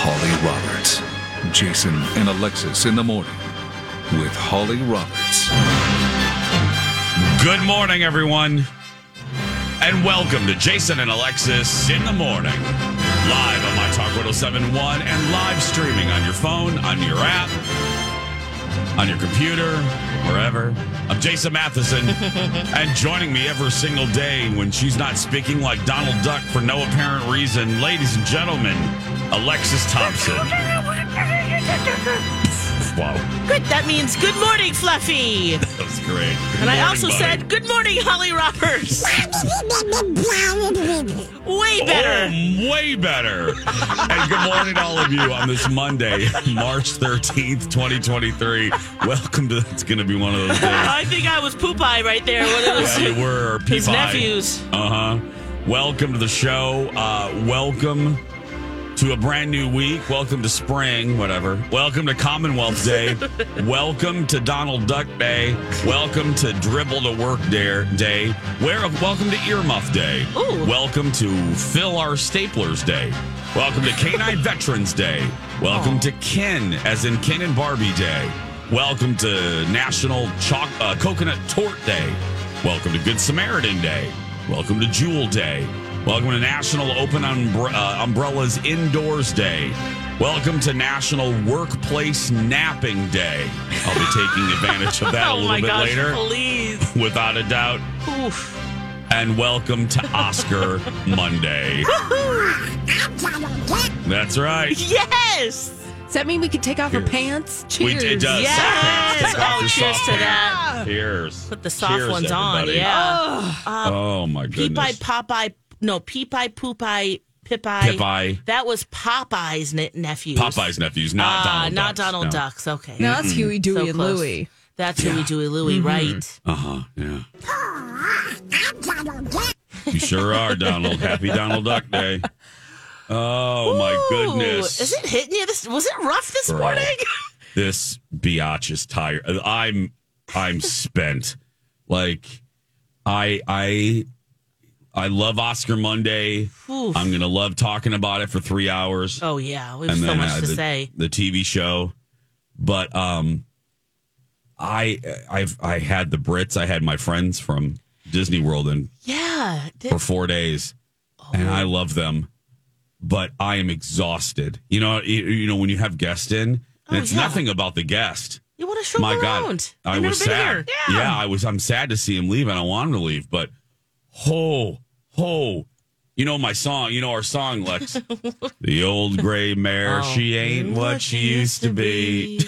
Holly Roberts. Jason and Alexis in the morning with Holly Roberts. Good morning, everyone, and welcome to Jason and Alexis in the morning. Live on My Talk 1071 and live streaming on your phone, on your app, on your computer, wherever. I'm Jason Matheson, and joining me every single day when she's not speaking like Donald Duck for no apparent reason, ladies and gentlemen, Alexis Thompson. Wow, Good. That means good morning, Fluffy. that was great. Good and I also buddy. said good morning, Holly Roberts. Way better. Oh, way better. and good morning to all of you on this Monday, March 13th, 2023. Welcome to, it's going to be one of those days. I think I was Popeye right there. One of those. Yeah, you were. or His nephews. Uh huh. Welcome to the show. Uh, welcome to a brand new week. Welcome to spring, whatever. Welcome to Commonwealth Day. welcome to Donald Duck Day. Welcome to Dribble to Work Day. day. Where, of welcome to Earmuff Day. Ooh. Welcome to Fill Our Staplers Day. Welcome to Canine Veterans Day. Welcome to Ken, as in Ken and Barbie Day. Welcome to National Choc- uh, Coconut Tort Day. Welcome to Good Samaritan Day. Welcome to Jewel Day. Welcome to National Open Umbre- uh, Umbrellas Indoors Day. Welcome to National Workplace Napping Day. I'll be taking advantage of that a oh little my bit gosh! later, Please. without a doubt. Oof. And welcome to Oscar Monday. That's right. Yes. Does that mean we can take off our pants? We Cheers. did, it does. Yes. Take off Oh, cheers to pants. that. Cheers. Put the soft Cheers, ones on. everybody. Yeah. Um, Oh my Peep goodness. Popeye. No, Peepeye, Poopeye, Pipeye. Pipeye. That was Popeye's ne- nephews. Popeye's nephews, not Ah, Donald not Ducks. Donald no. Ducks. Okay. No, that's Huey, Dewey, So and close. Louie. That's Huey, Dewey, Louie, right? Uh huh. Yeah. You sure are, Donald. Happy Donald Duck Day. Oh my goodness. Is it hitting you? This was it rough this Girl. morning? this biatch is tired. I'm I'm spent. Like I I I love Oscar Monday. Oof. I'm gonna love talking about it for three hours. Oh yeah, we have so much uh, to the, say. the TV show. But um I I've I had the Brits, I had my friends from Disney World and Yeah. Did- for four days, and I love them. But I am exhausted. You know, you, you know when you have guests in, Oh, it's yeah. nothing about the guest. you want to show My around? God, I was sad. here. Yeah. I was. I'm sad to see him leave. I don't want him to leave. But ho ho, you know my song. You know our song, Lex. the old gray mare. Oh. She ain't what she used to be.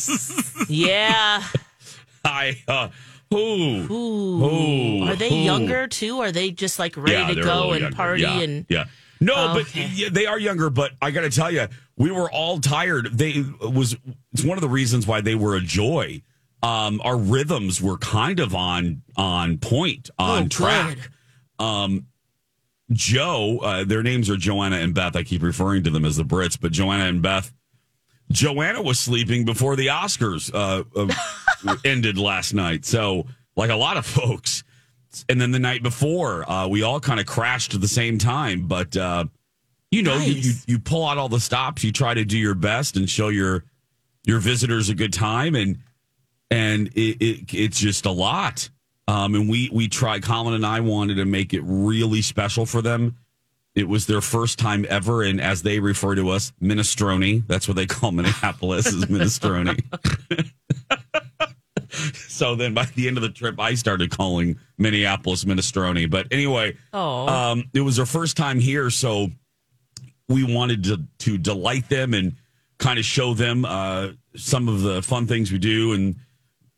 yeah. I uh, who who Are they who? younger too? Are they just like ready Yeah, to go and younger. party yeah, and yeah. No, Oh, but yeah, they are younger. But I got to tell you, we were all tired. They was it's one of the reasons why they were a joy. Um, our rhythms were kind of on on point, on Oh, track. good. Um, Joe, uh, their names are Joanna and Beth. I keep referring to them as the Brits, but Joanna and Beth. Joanna was sleeping before the Oscars uh, uh, ended last night. So, like a lot of folks. And then the night before, uh, we all kind of crashed at the same time. But, uh, you know, you, you, you pull out all the stops, you try to do your best and show your your visitors a good time. And and it, it it's just a lot. Um, and we we tried. Colin and I wanted to make it really special for them. It was their first time ever, and as they refer to us, minestrone. That's what they call Minneapolis is minestrone. so then, by the end of the trip, I started calling Minneapolis minestrone. But anyway, um, it was their first time here, so we wanted to to delight them and kind of show them uh, some of the fun things we do and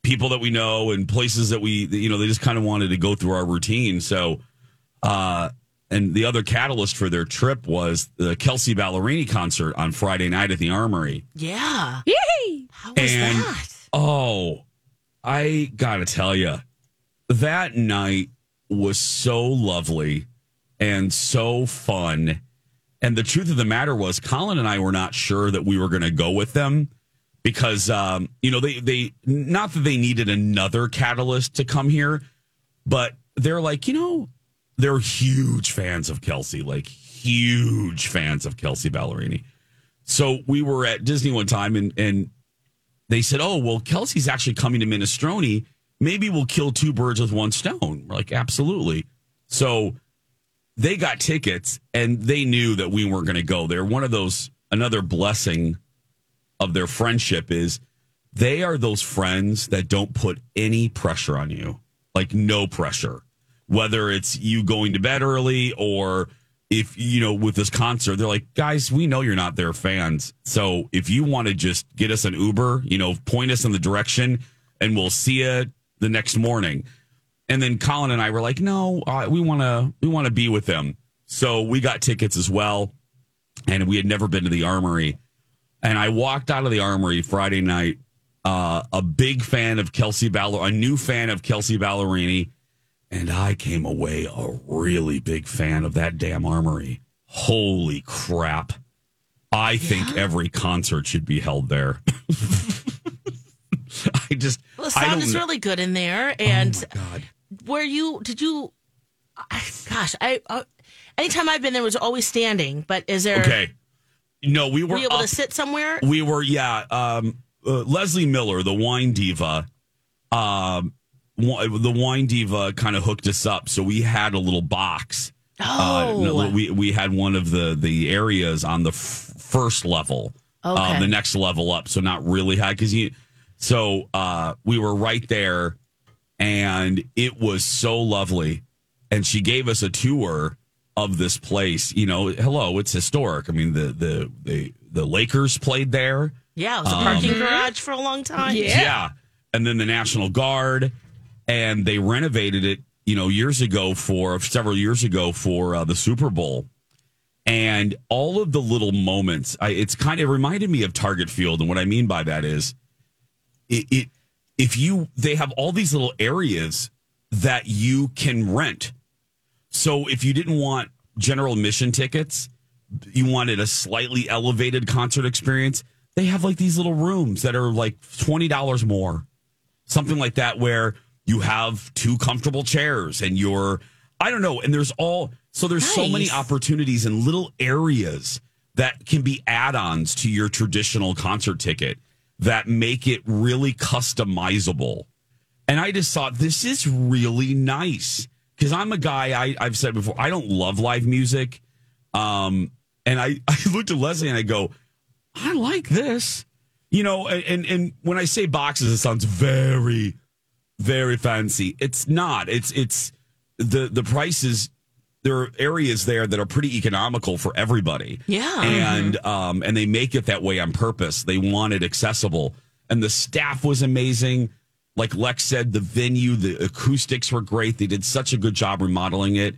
people that we know and places that we you know they just kind of wanted to go through our routine so uh and the other catalyst for their trip was the Kelsea Ballerini concert on Friday night at the Armory. Yeah. Yay! How was And- that? Oh, I gotta tell you, that night was so lovely and so fun. And the truth of the matter was, Colin and I were not sure that we were going to go with them because, um, you know, they, they, not that they needed another catalyst to come here, but they're like, you know, they're huge fans of Kelsea, like huge fans of Kelsea Ballerini. So we were at Disney one time and, and they said, "Oh, well, Kelsea's actually coming to Minestrone. Maybe we'll kill two birds with one stone." We're like, "Absolutely." So they got tickets, and they knew that we weren't going to go. They're one of those. Another blessing of their friendship is they are those friends that don't put any pressure on you, like no pressure. Whether it's you going to bed early or if you know with this concert they're like guys we know you're not their fans. So if you want to just get us an uber you know point us in the direction and we'll see you the next morning. And then colin and i were like no uh, we want to we want to be with them. So we got tickets as well and we had never been to the armory and i walked out of the armory friday night uh, a big fan of kelsea Baller, a new fan of kelsea ballerini and I came away a really big fan of that damn armory. Holy crap. I think every concert should be held there. I just Well, the I sound is know- really good in there. And Oh God. where you did you? I- Gosh, I. Uh, anytime I've been there, was always standing. But is there? Okay. No, we were Were able up- to sit somewhere? We were, yeah. Um, uh, Leslie Miller, the wine diva, um, the wine diva kind of hooked us up. So we had a little box. Uh, Oh, no, we we had one of the the areas on the f- first level. Um, Okay. the next level up, so not really high because you. So uh, we were right there, and it was so lovely. And she gave us a tour of this place. You know, hello, it's historic. I mean, the the the the Lakers played there. yeah, it was a parking garage for a long time. Yeah. And then the National Guard, and they renovated it, you know, years ago for several years ago for uh, the Super Bowl. And all of the little moments, I, it's kind of it reminded me of Target Field. And what I mean by that is, it, it if you they have all these little areas that you can rent. So if you didn't want general admission tickets, you wanted a slightly elevated concert experience, they have like these little rooms that are like $20 more. Something like that where you have two comfortable chairs and you're I don't know, and there's all so there's so many opportunities in little areas that can be add-ons to your traditional concert ticket that make it really customizable. And I just thought this is really nice because I'm a guy. I, I've said before I don't love live music, um, and I, I looked at Leslie and I go, I like this, you know. And, and and when I say boxes, it sounds very, very fancy. It's not. It's it's the the prices. There are areas there that are pretty economical for everybody. Yeah. and um, and they make it that way on purpose. They want it accessible, and the staff was amazing. Like Lex said, the venue, the acoustics were great. They did such a good job remodeling it.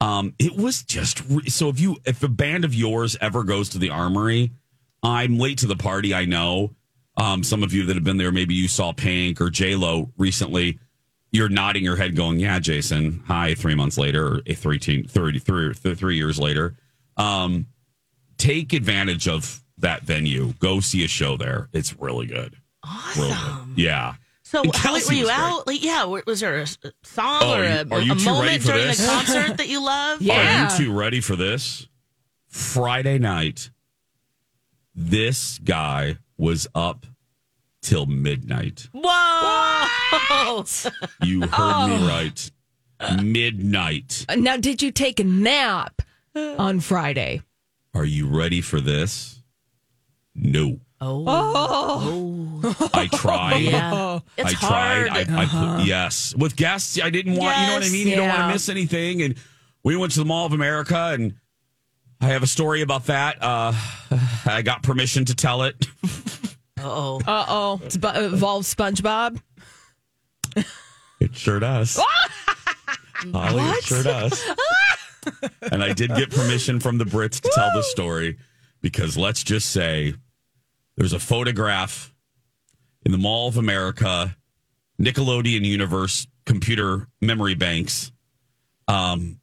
Um, it was just re- so. If you if a band of yours ever goes to the Armory, I'm late to the party. I know. Um, some of you that have been there, maybe you saw Pink or J Lo recently. you're nodding your head, going, "Yeah, Jason." Hi, three months later, or a 13, 33, th- three years later. Um, take advantage of that venue. Go see a show there. It's really good. Awesome. Really good. Yeah. So, And how, were you out? Like, yeah, was there a song Oh, or a, are you a two ready moment for during this? the concert that you love? Yeah. Are you two ready for this? Friday night, this guy was up till midnight. Whoa! You heard me right. Midnight. Uh, Now, did you take a nap on Friday? Are you ready for this? No. Oh, I tried. yeah. It's I tried. hard. I, I put, yes. With guests, I didn't want, you know what I Yes, mean? You don't want to miss anything. And we went to the Mall of America, and I have a story about that. Uh, I got permission to tell it. oh. Uh oh. It involves SpongeBob. It sure does. Holly, it sure does. and I did get permission from the Brits to tell the story because let's just say there's a photograph in the Mall of America, Nickelodeon Universe computer memory banks. Um,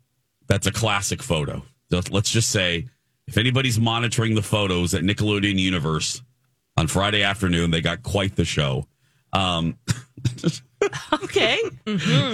that's a classic photo. Let's just say if anybody's monitoring the photos at Nickelodeon Universe on Friday afternoon, they got quite the show. Um, Okay.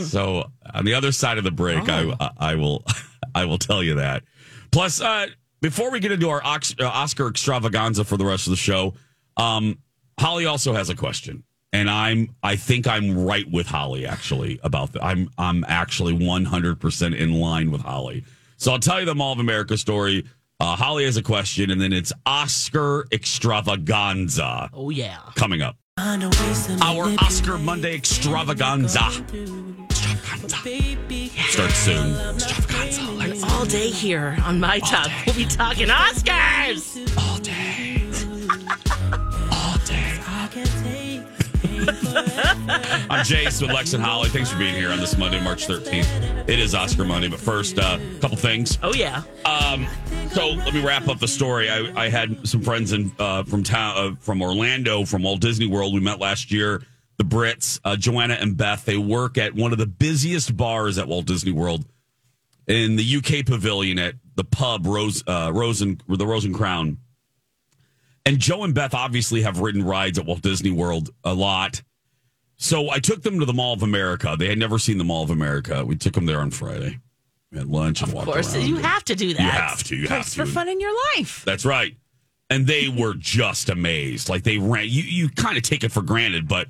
so on the other side of the break, I, I will I will tell you that. Plus, uh, before we get into our uh, Oscar extravaganza for the rest of the show, um, Holly also has a question, and I'm I think I'm right with Holly actually about that. I'm I'm actually 100 percent in line with Holly. So I'll tell you the Mall of America story. Uh, Holly has a question, and then it's Oscar extravaganza Oh, yeah. coming up. Our Oscar Monday extravaganza. Starts soon. Extravaganza. All day here on My Talk. We'll be talking Oscars. All day. I'm Jace with Lex and Holly. Thanks for being here on this Monday, March 13th. It is Oscar Monday, but first, a uh, couple things. Oh, yeah. Um, so let me wrap up the story. I, I had some friends in uh, from town, uh, from Orlando, from Walt Disney World. We met last year. The Brits, uh, Joanna and Beth, they work at one of the busiest bars at Walt Disney World in the UK Pavilion at the pub Rose, uh, Rosen, the Rose and Crown. And Joe and Beth obviously have ridden rides at Walt Disney World a lot. So I took them to the Mall of America. They had never seen the Mall of America. We took them there on Friday. We had lunch and Of walked course. around. You have to do that. You have to. You have to. for fun in your life. That's right. And they were just amazed. Like they ran. You you kind of take it for granted, but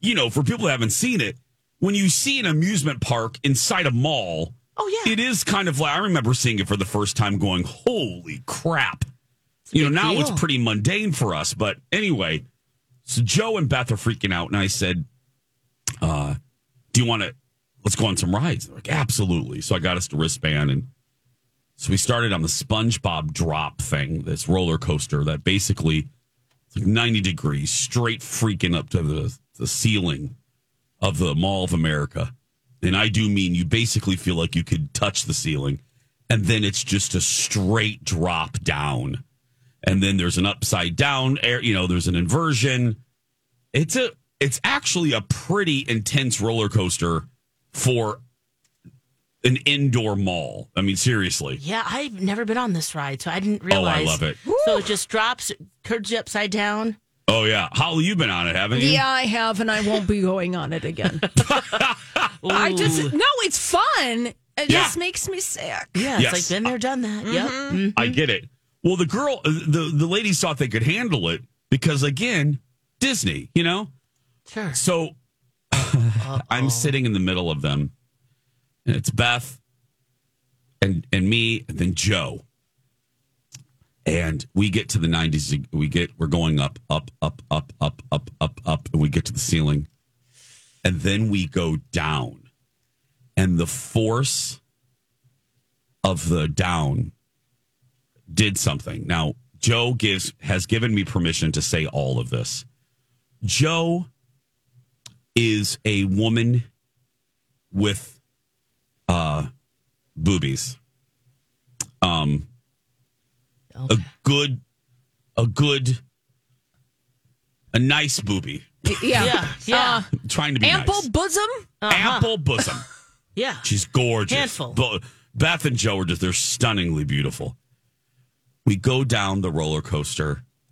you know, for people who haven't seen it, when you see an amusement park inside a mall, Oh, yeah. it is kind of like I remember seeing it for the first time, going, "Holy crap!" You know, now it's pretty mundane for us, but anyway. So Joe and Beth are freaking out, and I said, uh, "Do you want to? Let's go on some rides." They're like, "Absolutely." So I got us the wristband, and so we started on the SpongeBob drop thing, this roller coaster that basically it's like 90 degrees, straight freaking up to the, the ceiling of the Mall of America. And I do mean you basically feel like you could touch the ceiling, and then it's just a straight drop down. And then there's an upside down air, you know, there's an inversion. It's a it's actually a pretty intense roller coaster for an indoor mall. I mean, seriously. Yeah, I've never been on this ride, so I didn't realize. Oh, I love it. So it just drops, turns you upside down. Oh yeah, Holly, you've been on it, haven't you? Yeah, I have, and I won't be going on it again. I just no, it's fun. It Yeah. just makes me sick. Yeah, it's Yes. like been there, done that. Yep. Mm. I get it. Well, the girl, the the ladies thought they could handle it because again, Disney, you know. Sure. So I'm sitting in the middle of them, and it's Beth and and me, and then Joe. And we get to the 90s. We get we're going up, up, up, up, up, up, up, up, and we get to the ceiling, and then we go down, and the force of the down did something. Now, Joe gives has given me permission to say all of this. Joe is a woman with uh boobies. Um a good a good a nice boobie. Yeah. Yeah, yeah. Uh, Trying to be ample nice. bosom. Ample bosom. Yeah. She's gorgeous. Handful. Bo- Beth and Joe are just, they're stunningly beautiful. We go down the roller coaster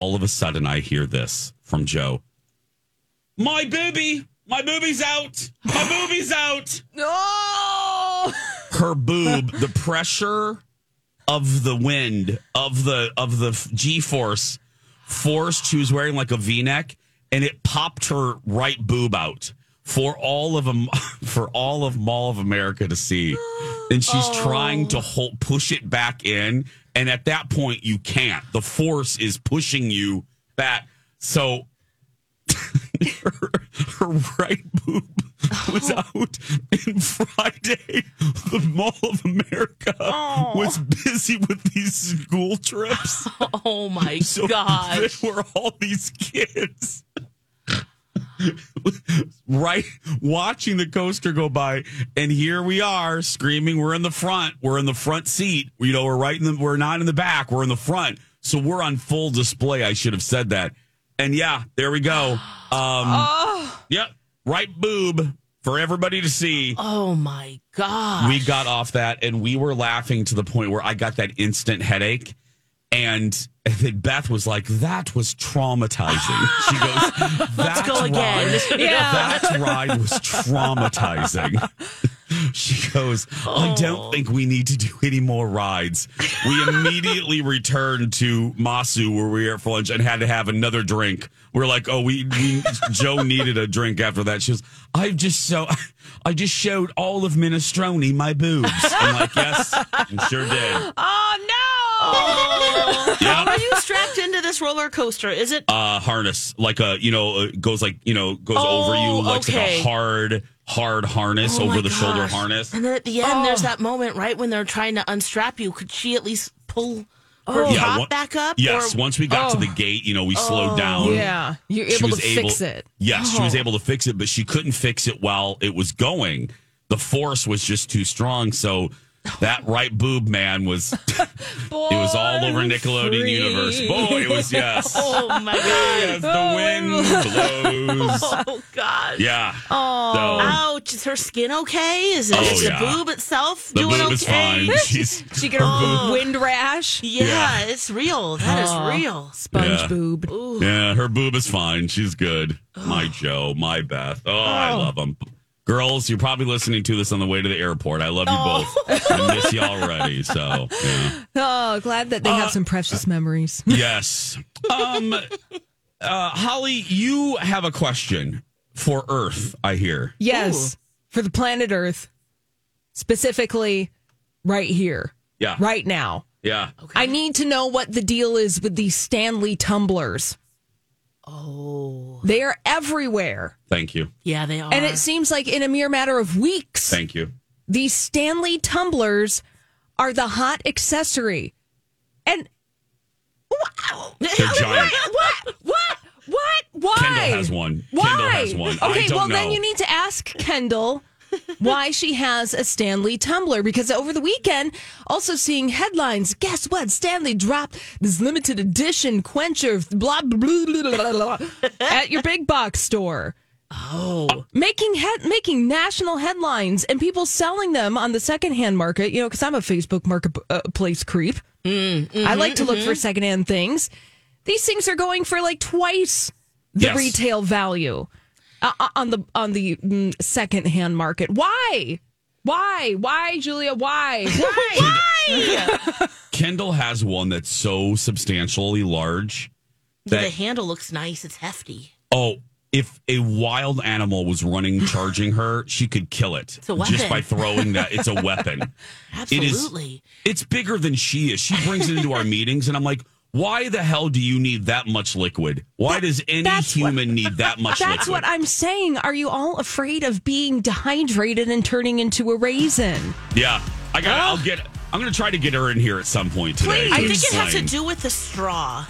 all of a sudden I hear this from Joe. My booby, my booby's out. My booby's out. No. Her boob, the pressure of the wind of the of the G force forced. She was wearing like a V neck, and it popped her right boob out for all of them for all of Mall of America to see. And she's trying to hold push it back in, and at that point you can't. The force is pushing you back. So her, her right boob was oh. out and Friday the Mall of America oh. was busy with these school trips. Oh my So gosh. there were all these kids right watching the coaster go by and here we are screaming we're in the front. We're in the front seat. You know we're right in the we're not in the back. We're in the front. So we're on full display. I should have said that. And yeah there we go. Um yep right boob for everybody to see. Oh my god we got off that and we were laughing to the point where I got that instant headache. And then Beth was like, that was traumatizing. She goes, that go again. Ride, That ride was traumatizing. She goes, I oh. don't think we need to do any more rides. We immediately returned to Masu where we were for lunch and had to have another drink. We're like, oh, we, we Joe needed a drink after that. She goes, I've just so I just showed all of minestrone my boobs. I'm like, yes, I sure did. Oh, Oh no. How Yep. are you strapped into this roller coaster? Is it Uh, harness, like a, you know, uh, goes like, you know, goes over you, Oh, like, like a hard, hard harness Oh over my the shoulder harness. And then at the end, there's that moment, right, when they're trying to unstrap you. Could she at least pull her top one- back up? Yes, Or- once we got to the gate, you know, we slowed down. Oh. Yeah, you're She able to able- fix it. Yes, she was able to fix it, but she couldn't fix it while it was going. The force was just too strong. So that right boob man was it was all over Nickelodeon free. universe. Boy, it was yes. Oh my god! Yes, the oh, wind blows. Oh god! Yeah. Oh. Ouch! Is her skin okay? Is it Oh, is yeah. the boob itself the doing boob okay? is fine. She's She get a wind rash. Yeah, Yeah. it's real. That is Aw. real. Sponge Yeah. boob. yeah, her boob is fine. She's good. My Joe, my Beth. Oh, I oh. love them. Girls, you're probably listening to this on the way to the airport. I love you both. I miss you already. So, yeah. Oh, glad that they have some precious memories. Yes. Um, uh, Holly, you have a question for Earth, I hear. Yes, for the planet Earth, specifically right here, Yeah. right now. Yeah. I need to know what the deal is with these Stanley tumblers. Oh, They are everywhere. Thank you. yeah, they are. And it seems like in a mere matter of weeks, Thank you. these Stanley tumblers are the hot accessory. And wow, They're giant. what? What? What? Why? Kendall has one. Why? Kendall has one. I Okay, don't well then you need to ask Kendall why she has a Stanley tumbler because over the weekend, also seeing headlines. Guess what? Stanley dropped this limited edition quencher, blah blah blah, blah, blah, at your big box store. oh, Making head, making national headlines and people selling them on the secondhand market. You know, because I'm a Facebook marketplace uh, creep. Mm, mm-hmm, I like to look for mm-hmm. secondhand things. These things are going for like twice the Yes. retail value uh, uh, on the on the mm, secondhand market. Why? Why? Why, Julia? Why? Why? Kendall has one that's so substantially large that the handle looks nice. It's hefty. oh, if a wild animal was running charging her, she could kill it a weapon. just by throwing that. It's a weapon. It is- Absolutely. It's bigger than she is. She brings it into our meetings, and I'm like, Why the hell do you need that much liquid? Why does any that's what- human need that much liquid? That's liquid? what I'm saying. Are you all afraid of being dehydrated and turning into a raisin? yeah, I got. I'll get. I'm going to try to get her in here at some point today. Please. I think it has to do with the straw.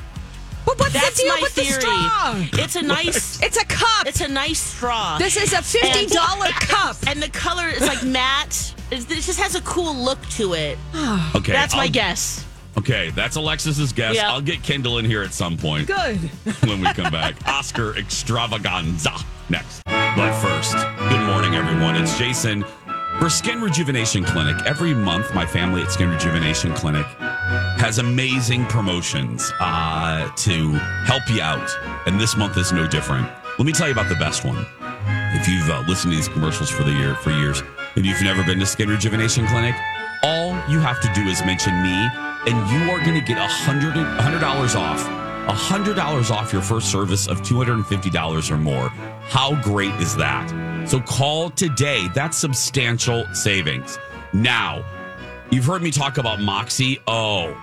But what's That's the deal my with theory. the straw? It's a nice. It's a cup. It's a nice straw. this is a fifty dollar cup. and the color is like matte. It just has a cool look to it. Okay, That's my I'll- guess. Okay, that's Alexis's guess. Yeah. I'll get Kendall in here at some point. Good. when we come back. Oscar extravaganza next. But first, good morning, everyone. It's Jason for Skin Rejuvenation Clinic. Every month, my family at Skin Rejuvenation Clinic has amazing promotions uh, to help you out. And this month is no different. Let me tell you about the best one. If you've uh, listened to these commercials for the year for years, and you've never been to Skin Rejuvenation Clinic, all you have to do is mention me, and you are going to get a hundred dollars off. A hundred dollars off your first service of two hundred and fifty dollars or more. How great is that? So call today. That's substantial savings. Now, you've heard me talk about Moxi. Oh,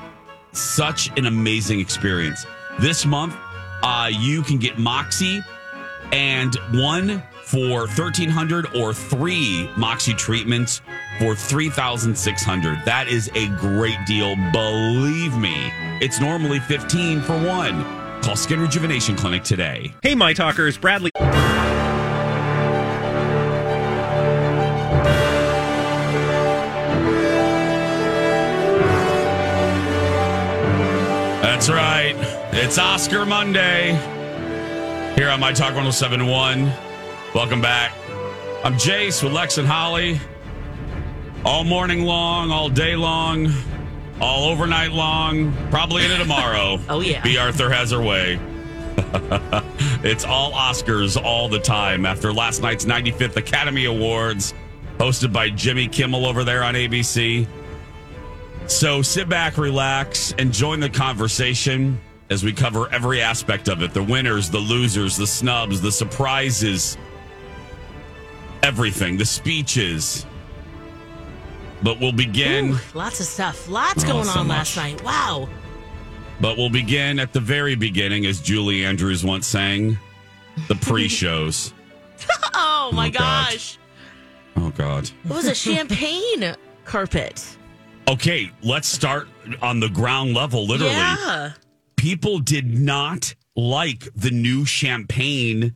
such an amazing experience. This month, uh, you can get Moxi and one for 1300 or three Moxi treatments for 3600 That is a great deal. Believe me, it's normally 15 for one. Call Skin Rejuvenation Clinic today. Hey, my talkers, Bradley. That's right. It's Oscar Monday here on My Talk 1071. Welcome back. I'm Jace with Lex and Holly. All morning long, all day long, all overnight long, probably into tomorrow. Oh, yeah. B. Arthur has her way. it's all Oscars all the time after last night's 95th Academy Awards, hosted by Jimmy Kimmel over there on ABC. So sit back, relax, and join the conversation as we cover every aspect of it the winners, the losers, the snubs, the surprises, everything, the speeches. But we'll begin. Ooh, lots of stuff. Lots Oh, going so on last night. Wow. But we'll begin at the very beginning, as Julie Andrews once sang the pre shows. Oh, oh my Oh, God. gosh. Oh, God. It was a champagne carpet. Okay, let's start on the ground level, literally. Yeah. People did not like the new champagne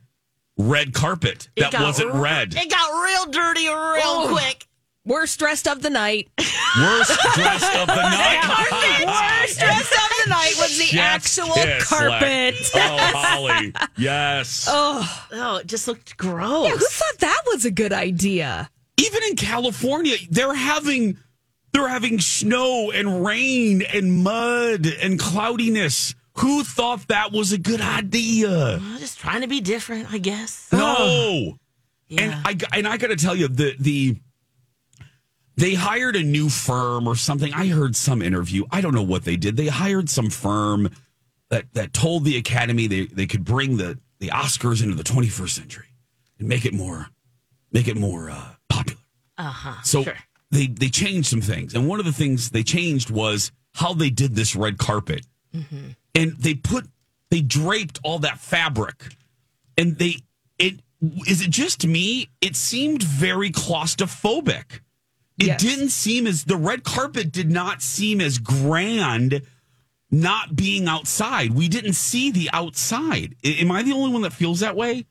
red carpet It that wasn't r- red. It got real dirty real Oh. quick. Worst dressed of the night. Worst dressed of the night. Worst dressed of the night was the Chef's actual kiss, carpet. Lex. Oh, Holly. Yes. Oh. oh, it just looked gross. Yeah, who thought that was a good idea? Even in California, they're having they're having snow and rain and mud and cloudiness. Who thought that was a good idea? I'm just trying to be different, I guess. No. Yeah. And I and I got to tell you the the they hired a new firm or something. I heard some interview. I don't know what they did. They hired some firm that that told the Academy they they could bring the the Oscars into the 21st century and make it more make it more uh, popular. uh-huh. So Sure. they they changed some things, and one of the things they changed was how they did this red carpet, and they put they draped all that fabric, and they it is it just me? It seemed very claustrophobic. It Yes. didn't seem as the red carpet did not seem as grand. Not being outside, we didn't see the outside. Am I the only one that feels that way?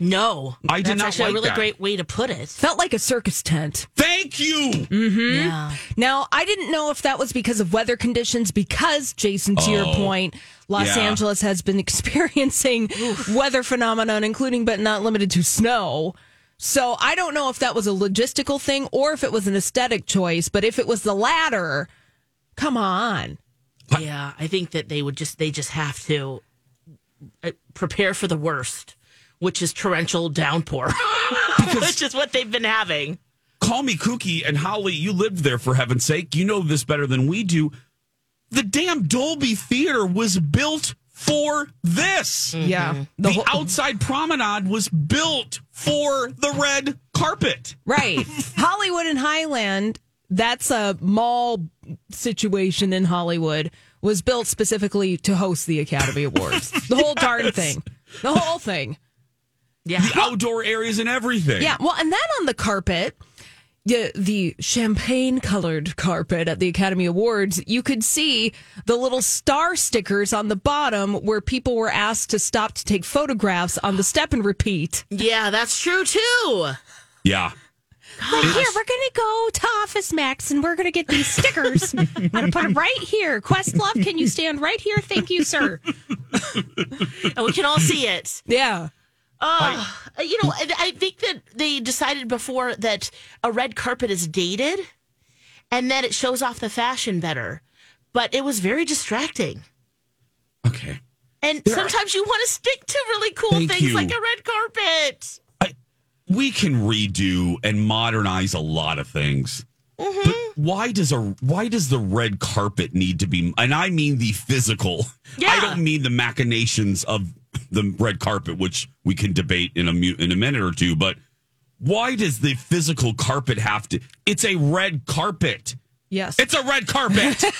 No. I did That's not actually like a really that. great way to put it. Felt like a circus tent. Thank you. Yeah. Now, I didn't know if that was because of weather conditions, because, Jason, to your Oh, point, Los yeah. Angeles has been experiencing weather phenomenon, including but not limited to snow. So I don't know if that was a logistical thing or if it was an aesthetic choice, but if it was the latter, come on. Yeah, I think that they would just they just have to uh, prepare for the worst, which is torrential downpour, which is what they've been having. call me kooky and Holly, you lived there for heaven's sake. You know this better than we do. The damn Dolby Theater was built for this. Mm-hmm. Yeah. The, whole- outside promenade was built for the red carpet. Right. Hollywood and Highland, that's a mall situation in Hollywood, was built specifically to host the Academy Awards. the whole darn thing. The whole thing. Yeah. The outdoor areas and everything. Yeah. Well, and then on the carpet, the, the champagne colored carpet at the Academy Awards, you could see the little star stickers on the bottom where people were asked to stop to take photographs on the step and repeat. Yeah, that's true too. Yeah. Like, here, we're going to go to Office Max and we're going to get these stickers. I'm going to put them right here. Questlove, can you stand right here? Thank you, sir. And we can all see it. Yeah. Uh, you know, I think that they decided before that a red carpet is dated and that it shows off the fashion better. But it was very distracting. Okay. And There are- sometimes you want to stick to really cool Thank things you. like a red carpet. I, We can redo and modernize a lot of things. Mm-hmm. But why does a why does the red carpet need to be and I mean the physical. Yeah. I don't mean the machinations of the red carpet which we can debate in a mu- in a minute or two, but why does the physical carpet have to It's a red carpet. Yes. It's a red carpet.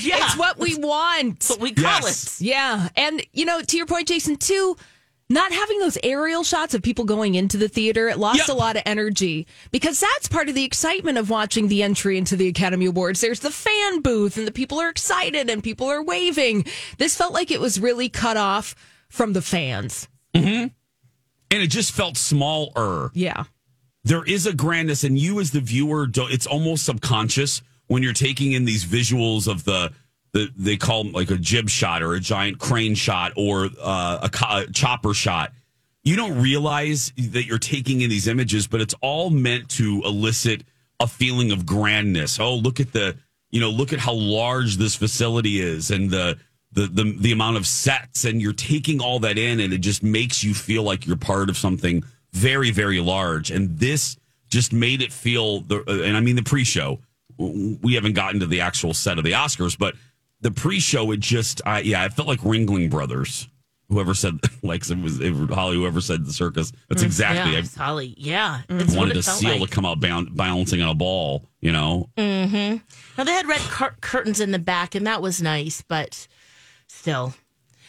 Yeah. It's what we want. That's what we call Yes. it. Yeah. And, you know, to your point, Jason, too, not having those aerial shots of people going into the theater, it lost Yep. a lot of energy because that's part of the excitement of watching the entry into the Academy Awards. There's the fan booth and the people are excited and people are waving. This felt like it was really cut off from the fans. and it just felt smaller. Yeah. there is a grandness and you as the viewer it's almost subconscious when you're taking in these visuals of the the they call them like a jib shot or a giant crane shot or uh, a, co- a chopper shot you don't realize that you're taking in these images but it's all meant to elicit a feeling of grandness oh look at the you know look at how large this facility is and the the, the the amount of sets and you're taking all that in and it just makes you feel like you're part of something very very large and this just made it feel the uh, and I mean the pre-show we haven't gotten to the actual set of the Oscars but the pre-show it just I yeah it felt like Ringling Brothers whoever said like it was it, Holly whoever said the circus that's mm, exactly Yeah, I it's Holly. Yeah. Mm-hmm. It's wanted a seal like. to come out boun- balancing on a ball you know mm-hmm. Now they had red cur- curtains in the back, and that was nice, but still.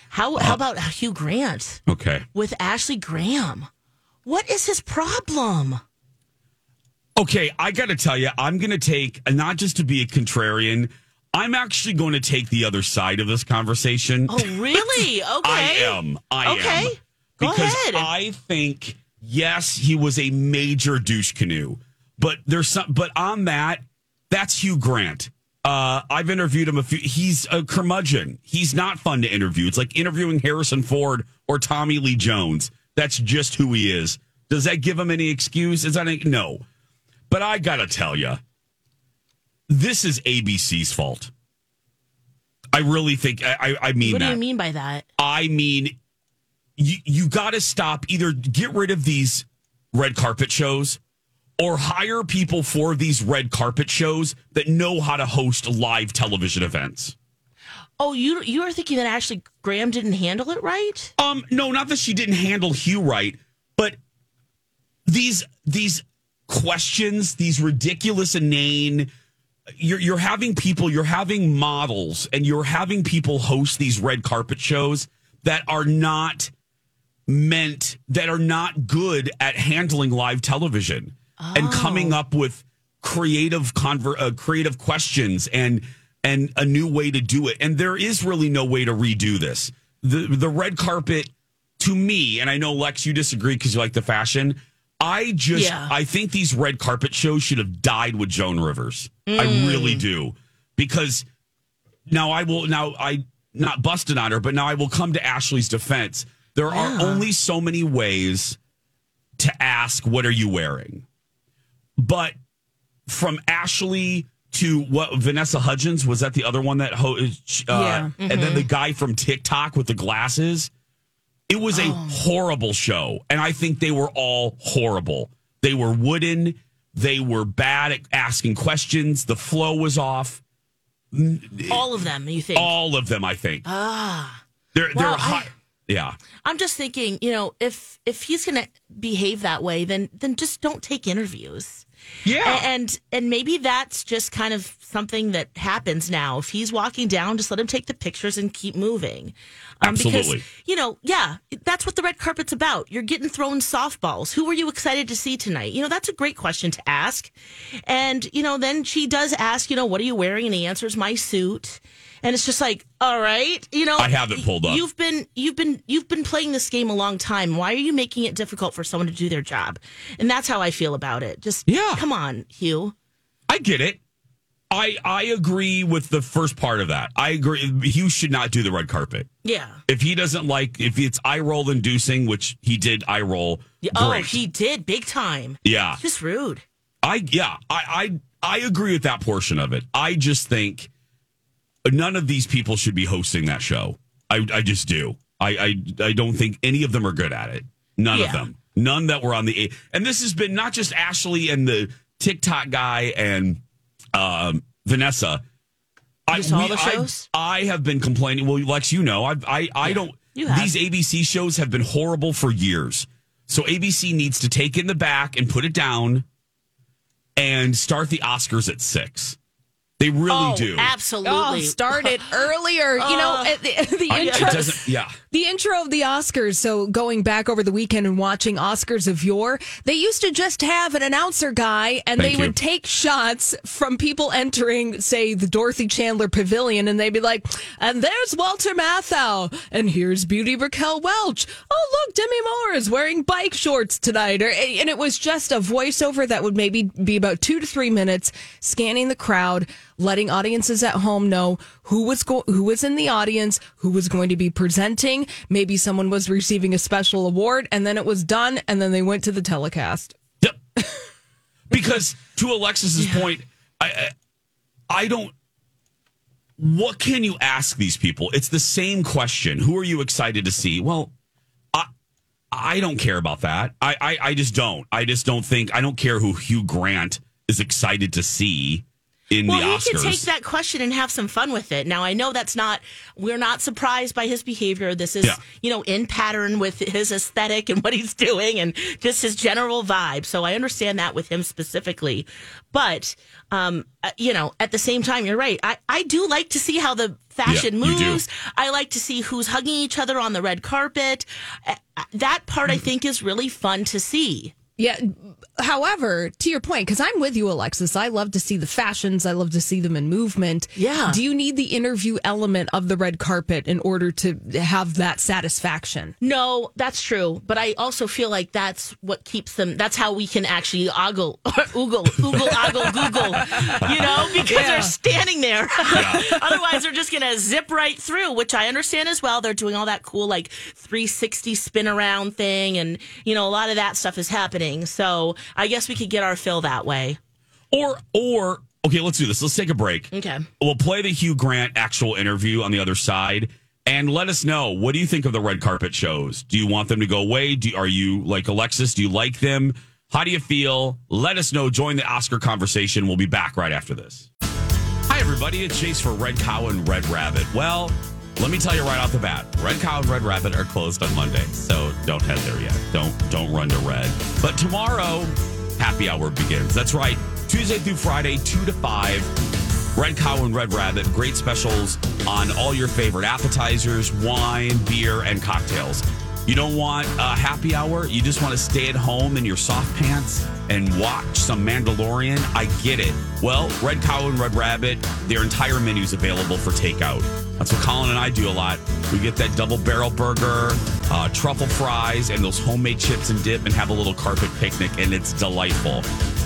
How how oh. about Hugh Grant okay with Ashley Graham? What is his problem? Okay, I got to tell you, I'm going to take, not just to be a contrarian, I'm actually going to take the other side of this conversation. Oh, really? Okay. I am. I Okay. am. Go because ahead. I think, yes, he was a major douche canoe, but there's some, but on that, that's Hugh Grant. Uh, I've interviewed him a few. He's a curmudgeon. He's not fun to interview. It's like interviewing Harrison Ford or Tommy Lee Jones. That's just who he is. Does that give him any excuse? Is that a, no? But I gotta tell you, this is ABC's fault. I really think. I, I, I mean What do that. you mean by that? I mean, you, you got to stop either get rid of these red carpet shows or hire people for these red carpet shows that know how to host live television events. Oh, you you are thinking that Ashley Graham didn't handle it right? Um, no, not that she didn't handle Hugh right, but these these questions, these ridiculous inane. You're you're having people, you're having models, and you're having people host these red carpet shows that are not meant that are not good at handling live television and coming up with creative conver- uh, creative questions and and a new way to do it. And there is really no way to redo this. The the red carpet to me, and I know Lex, you disagree because you like the fashion. I just Yeah. I think these red carpet shows should have died with Joan Rivers. I really do because now I will now I not busted on her, but now I will come to Ashley's defense. There are only so many ways to ask, "What are you wearing?" But from Ashley to what Vanessa Hudgens was that the other one that ho- uh, Yeah. and then the guy from TikTok with the glasses. It was a horrible show, and I think they were all horrible. They were wooden. They were bad at asking questions. The flow was off. All of them, you think? All of them, I think. Ah, they're they're Well, I- high. Yeah, I'm just thinking, you know, if if he's going to behave that way, then then just don't take interviews. Yeah. And and maybe that's just kind of something that happens now. If he's walking down, just let him take the pictures and keep moving. Um, Absolutely. Because, you know, yeah, that's what the red carpet's about. You're getting thrown softballs. Who were you excited to see tonight? You know, that's a great question to ask. And, you know, then she does ask, you know, what are you wearing? And he answers, my suit. And it's just like, all right, you know, I have it pulled up. You've been, you've been, you've been playing this game a long time. Why are you making it difficult for someone to do their job? And that's how I feel about it. Just, Yeah. come on, Hugh. I get it. I I agree with the first part of that. I agree. Hugh should not do the red carpet. Yeah. If he doesn't like, if it's eye roll inducing, which he did eye roll, Yeah, Oh, he did big time. yeah, Just rude. I yeah, I, I I agree with that portion of it. I just think none of these people should be hosting that show. I I just do. I I, I don't think any of them are good at it. None of them. None that were on the and this has been not just Ashley and the TikTok guy and um, Vanessa. I, Just all the I- shows? I, have been complaining. Well, Lex, you know, I I, I don't. you have. These ABC shows have been horrible for years. So ABC needs to take in the back and put it down and start the Oscars at six. They really oh, do. Absolutely. Oh, start it earlier. you know, Uh, the, the oh, yeah. intro. It doesn't. Yeah. The intro of the Oscars, so going back over the weekend and watching Oscars of yore, they used to just have an announcer guy and Thank they you. would take shots from people entering, say, the Dorothy Chandler Pavilion, and they'd be like, and there's Walter Matthau, and here's Beauty Raquel Welch. Oh, look, Demi Moore is wearing bike shorts tonight. Or, and it was just a voiceover that would maybe be about two to three minutes, scanning the crowd, letting audiences at home know who was go- who was in the audience, who was going to be presenting. Maybe someone was receiving a special award, and then it was done, and then they went to the telecast. Yep. because to Alexis's point, I, I I don't. What can you ask these people? It's the same question. Who are you excited to see? Well, I I don't care about that. I I, I just don't. I just don't think. I don't care who Hugh Grant is excited to see in well, the he Oscars. can take that question and have some fun with it. Now, I know that's not, we're not surprised by his behavior. This is, Yeah. you know, in pattern with his aesthetic and what he's doing and just his general vibe. So I understand that with him specifically. But, um, uh, you know, at the same time, you're right. I, I do like to see how the fashion Yeah, moves. I like to see who's hugging each other on the red carpet. Uh, uh, that part I think is really fun to see. Yeah. However, to your point, because I'm with you, Alexis, I love to see the fashions. I love to see them in movement. Yeah. Do you need the interview element of the red carpet in order to have that satisfaction? No, that's true. But I also feel like that's what keeps them. That's how we can actually ogle, oogle, oogle, ogle, Google, you know, because they're standing there. Otherwise, they're just going to zip right through, which I understand as well. They're doing all that cool, like 360 spin around thing. And, you know, a lot of that stuff is happening. So I guess we could get our fill that way. or or okay, let's do this. Let's take a break. Okay. We'll play the Hugh Grant actual interview on the other side. And let us know what do you think of the red carpet shows? Do you want them to go away? Do, are you like Alexis? Do you like them? How do you feel? Let us know. Join the Oscar conversation. We'll be back right after this. Hi, everybody. It's Chase for Red Cow and Red Rabbit. Well, let me tell you right off the bat, Red Cow and Red Rabbit are closed on Monday, so don't head there yet. Don't don't run to Red. But tomorrow, happy hour begins. That's right, Tuesday through Friday, two to five. Red Cow and Red Rabbit, great specials on all your favorite appetizers, wine, beer, and cocktails. You don't want a happy hour, you just want to stay at home in your soft pants and watch some Mandalorian. I get it. Well, Red Cow and Red Rabbit, their entire menu is available for takeout. That's what Colin and I do a lot. We get that double barrel burger, uh, truffle fries, and those homemade chips and dip and have a little carpet picnic, and it's delightful.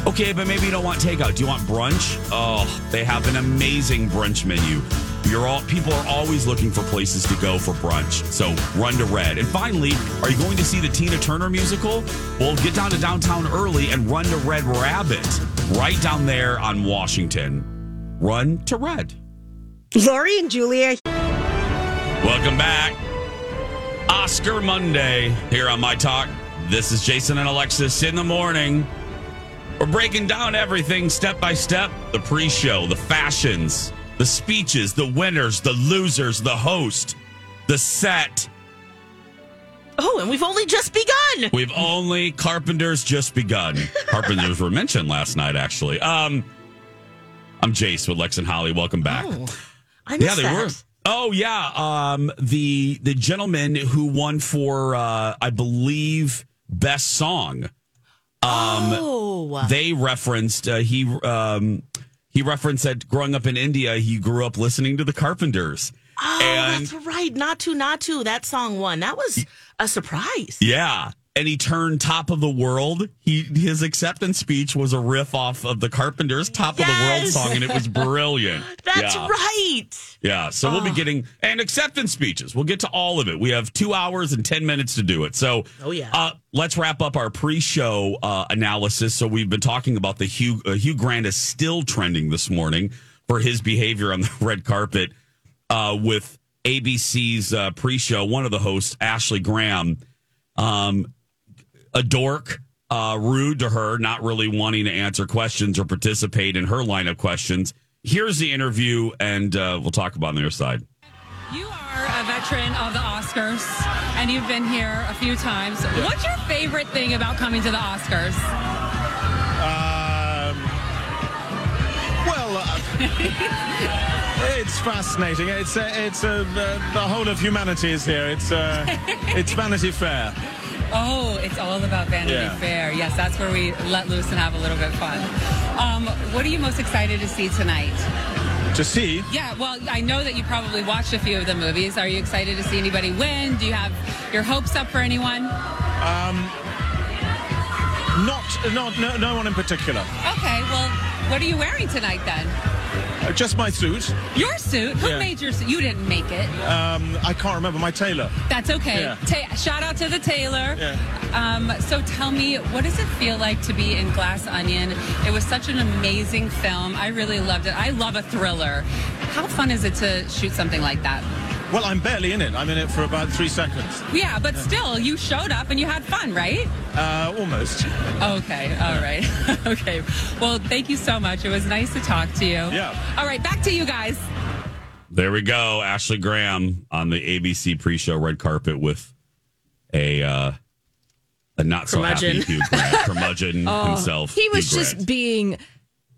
Okay, but maybe you don't want takeout. Do you want brunch? Oh, they have an amazing brunch menu. You're all people are always looking for places to go for brunch. So run to Red. And finally, are you going to see the Tina Turner musical? Well, get down to downtown early and run to Red Rabbit, right down there on Washington. Run to Red. Lori and Julia. Welcome back. Oscar Monday here on My Talk. This is Jason and Alexis in the morning. We're breaking down everything step by step the pre show, the fashions, the speeches, the winners, the losers, the host, the set. Oh, and we've only just begun. We've only Carpenters just begun. Carpenters were mentioned last night, actually. Um, I'm Jace with Lex and Holly. Welcome back. Oh, I missed yeah, they that. were. Oh yeah, um, the the gentleman who won for uh, I believe best song. Um, Oh, they referenced uh, he um, he referenced that growing up in India, he grew up listening to the Carpenters. oh, and- that's right. Not to, not to. That song won. That was a surprise. Yeah. And he turned top of the world. He his acceptance speech was a riff off of the Carpenters' "Top of the World" song, and it was brilliant. That's yeah. right. Yeah, so we'll be getting and acceptance speeches. We'll get to all of it. We have two hours and ten minutes to do it. So, Oh, yeah. uh, let's wrap up our pre-show uh, analysis. So we've been talking about the Hugh uh, Hugh Grant is still trending this morning for his behavior on the red carpet uh, with ABC's uh, pre-show. One of the hosts, Ashley Graham, um, a dork. Uh, rude to her, not really wanting to answer questions or participate in her line of questions. Here's the interview, and uh, we'll talk about it on the other side. You are a veteran of the Oscars, and you've been here a few times. What's your favorite thing about coming to the Oscars? Um, well, uh, it's fascinating. It's uh, it's uh, the, the whole of humanity is here. It's uh, it's Vanity Fair. Oh, it's all about Vanity Yeah. Fair. Yes, that's where we let loose and have a little bit of fun. Um, what are you most excited to see tonight? To see, Yeah, well, I know that you probably watched a few of the movies. Are you excited to see anybody win? Do you have your hopes up for anyone? Um, not not no, no one in particular. Okay, well, what are you wearing tonight then? Uh, just my suit. Your suit? Who Yeah. made your suit? You didn't make it. Um, I can't remember my tailor. That's okay. Yeah. Ta- shout out to the tailor. Yeah. Um, so tell me, what does it feel like to be in Glass Onion? It was such an amazing film. I really loved it. I love a thriller. How fun is it to shoot something like that? Well, I'm barely in it. I'm in it for about three seconds. Yeah, but still, you showed up and you had fun, right? Uh, almost. Okay, all right. okay. Well, thank you so much. It was nice to talk to you. Yeah. All right, back to you guys. There we go. Ashley Graham on the ABC pre-show red carpet with a uh, a not so happy Curmudgeon. Hugh Grant, curmudgeon himself. He was Hugh just Grant. being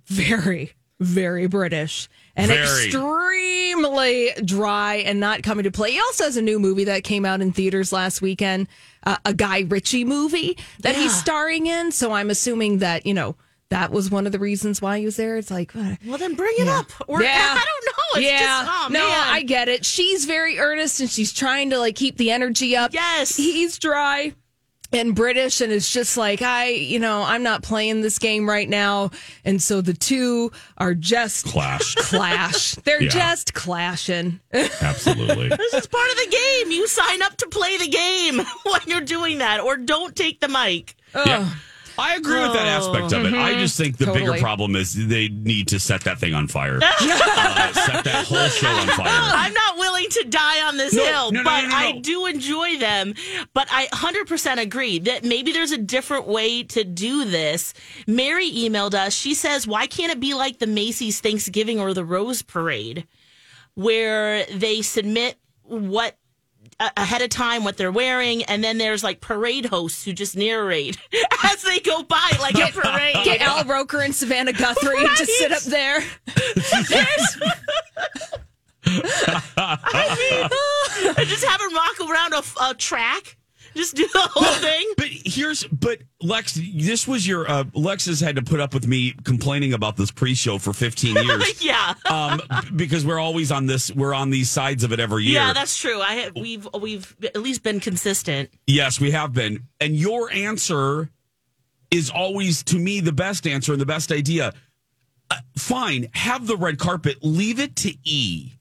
very, very British and Very. extremely dry and not coming to play. He also has a new movie that came out in theaters last weekend, uh, a Guy Ritchie movie that he's starring in. So I'm assuming that, you know, that was one of the reasons why he was there. It's like, uh, Well, then bring it Yeah. up. Or Yeah. I don't know. It's yeah, just, oh, no, man. I get it. She's very earnest and she's trying to like keep the energy up. Yes. he's dry and British, and it's just like I, you know, I'm not playing this game right now, and so the two are just Clash. clash. They're Yeah. just clashing. Absolutely. This is part of the game. You sign up to play the game when you're doing that, or don't take the mic. Yeah. I agree with that aspect of it. I just think the bigger Totally. problem is they need to set that thing on fire. uh, set that whole show on fire. I'm not willing to die on this No, hill, no, no, but no, no, I no. do enjoy them. But I 100% agree that maybe there's a different way to do this. Mary emailed us. She says, Why can't it be like the Macy's Thanksgiving or the Rose Parade, where they submit what a- ahead of time what they're wearing and then there's like parade hosts who just narrate as they go by like a parade Get Al Roker and Savannah Guthrie to sit up there. I see and just have them rock around a, a track just do the whole thing But here's, but Lex, this was your, uh, Lex has had to put up with me complaining about this pre show for 15 years. yeah um, because we're always on this, we're on these sides of it every year. Yeah, that's true. I have, we've we've at least been consistent. Yes, we have been. And your answer is always, to me, the best answer and the best idea. Uh, fine, have the red carpet, leave it to E.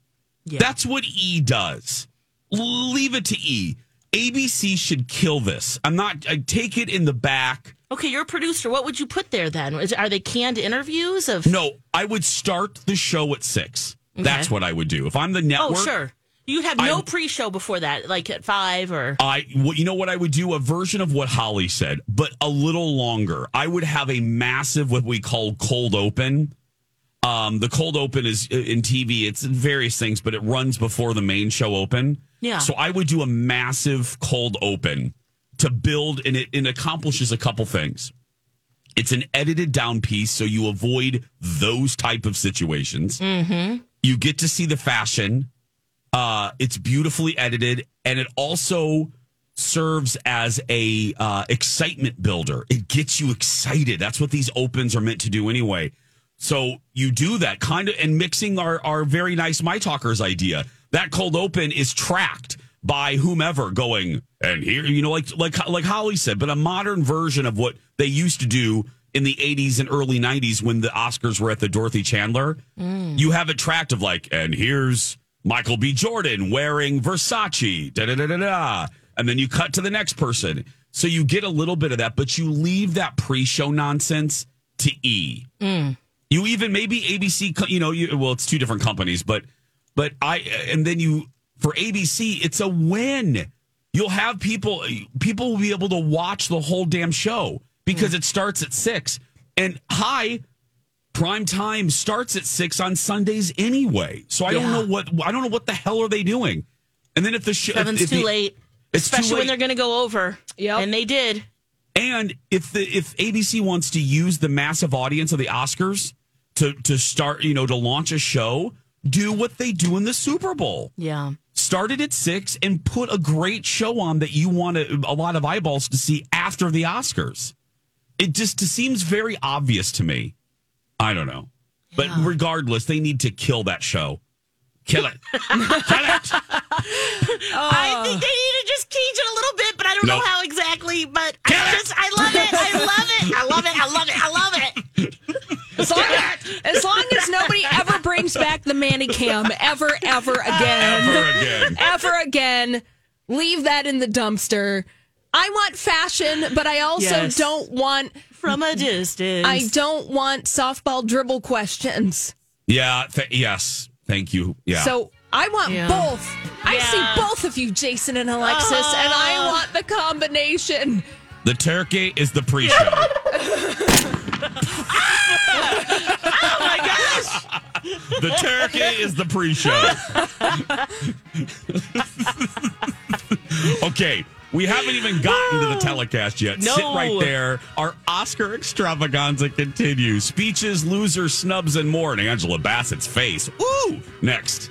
That's what E does. Leave it to E. ABC should kill this. I'm not, I take it in the back. Okay, you're a producer. What would you put there then? Is, are they canned interviews of? No, I would start the show at six. That's what I would do. If I'm the network. Oh, sure. You'd have no I'm- pre-show before that, like at five or. I, well, you know what I would do? A version of what Holly said, but a little longer. I would have a massive, what we call cold open Um, the cold open is uh, in TV. It's in various things, but it runs before the main show open. Yeah. So I would do a massive cold open to build, and it, it accomplishes a couple things. It's an edited down piece, so you avoid those type of situations. Mm-hmm. You get to see the fashion. Uh, it's beautifully edited, and it also serves as a uh, excitement builder. It gets you excited. That's what these opens are meant to do anyway. So you do that kind of, and mixing our our very nice my talkers idea. That cold open is tracked by whomever going and here you know like like like Holly said, but a modern version of what they used to do in the 80s and early 90s when the Oscars were at the Dorothy Chandler. Mm. You have it tracked of like, and here's Michael B. Jordan wearing Versace, da da da da da. And then you cut to the next person. So you get a little bit of that, but you leave that pre show nonsense to E. Mm. You even maybe ABC, you know, you, well, it's two different companies, but but I and then you for ABC, it's a win. You'll have people people will be able to watch the whole damn show because hmm. it starts at six. And high prime time starts at six on Sundays anyway. So I don't know what I don't know what the hell are they doing. And then if the show Seven's if too the- late, it's too especially when they're going to go over. Yeah, and they did. And if the if ABC wants to use the massive audience of the Oscars to to start, you know, to launch a show, do what they do in the Super Bowl. Yeah. Start it at six and put a great show on that you want a, a lot of eyeballs to see after the Oscars. It just seems very obvious to me. I don't know. But regardless, they need to kill that show. Kill it. kill it. Oh. I think they need to just change it a little bit, but I don't Nope. know how exactly. But I just, I love it. I love it. I love it. I love it. I love it. As long, as long as nobody ever brings back the Manicam ever, ever again. Ever again. Ever again. Leave that in the dumpster. I want fashion, but I also Yes. don't want From a distance. I don't want softball dribble questions. Yeah. Th- yes. Thank you. Yeah. So I want Yeah. both. I Yeah. see both of you, Jason and Alexis, uh-huh. and I Oh. want the combination. the turkey is the pre-show. Oh my gosh! The turkey is the pre-show. okay, we haven't even gotten to the telecast yet. Sit right there. Our Oscar extravaganza continues. Speeches, loser snubs, and more. And Angela Bassett's face. Ooh, next.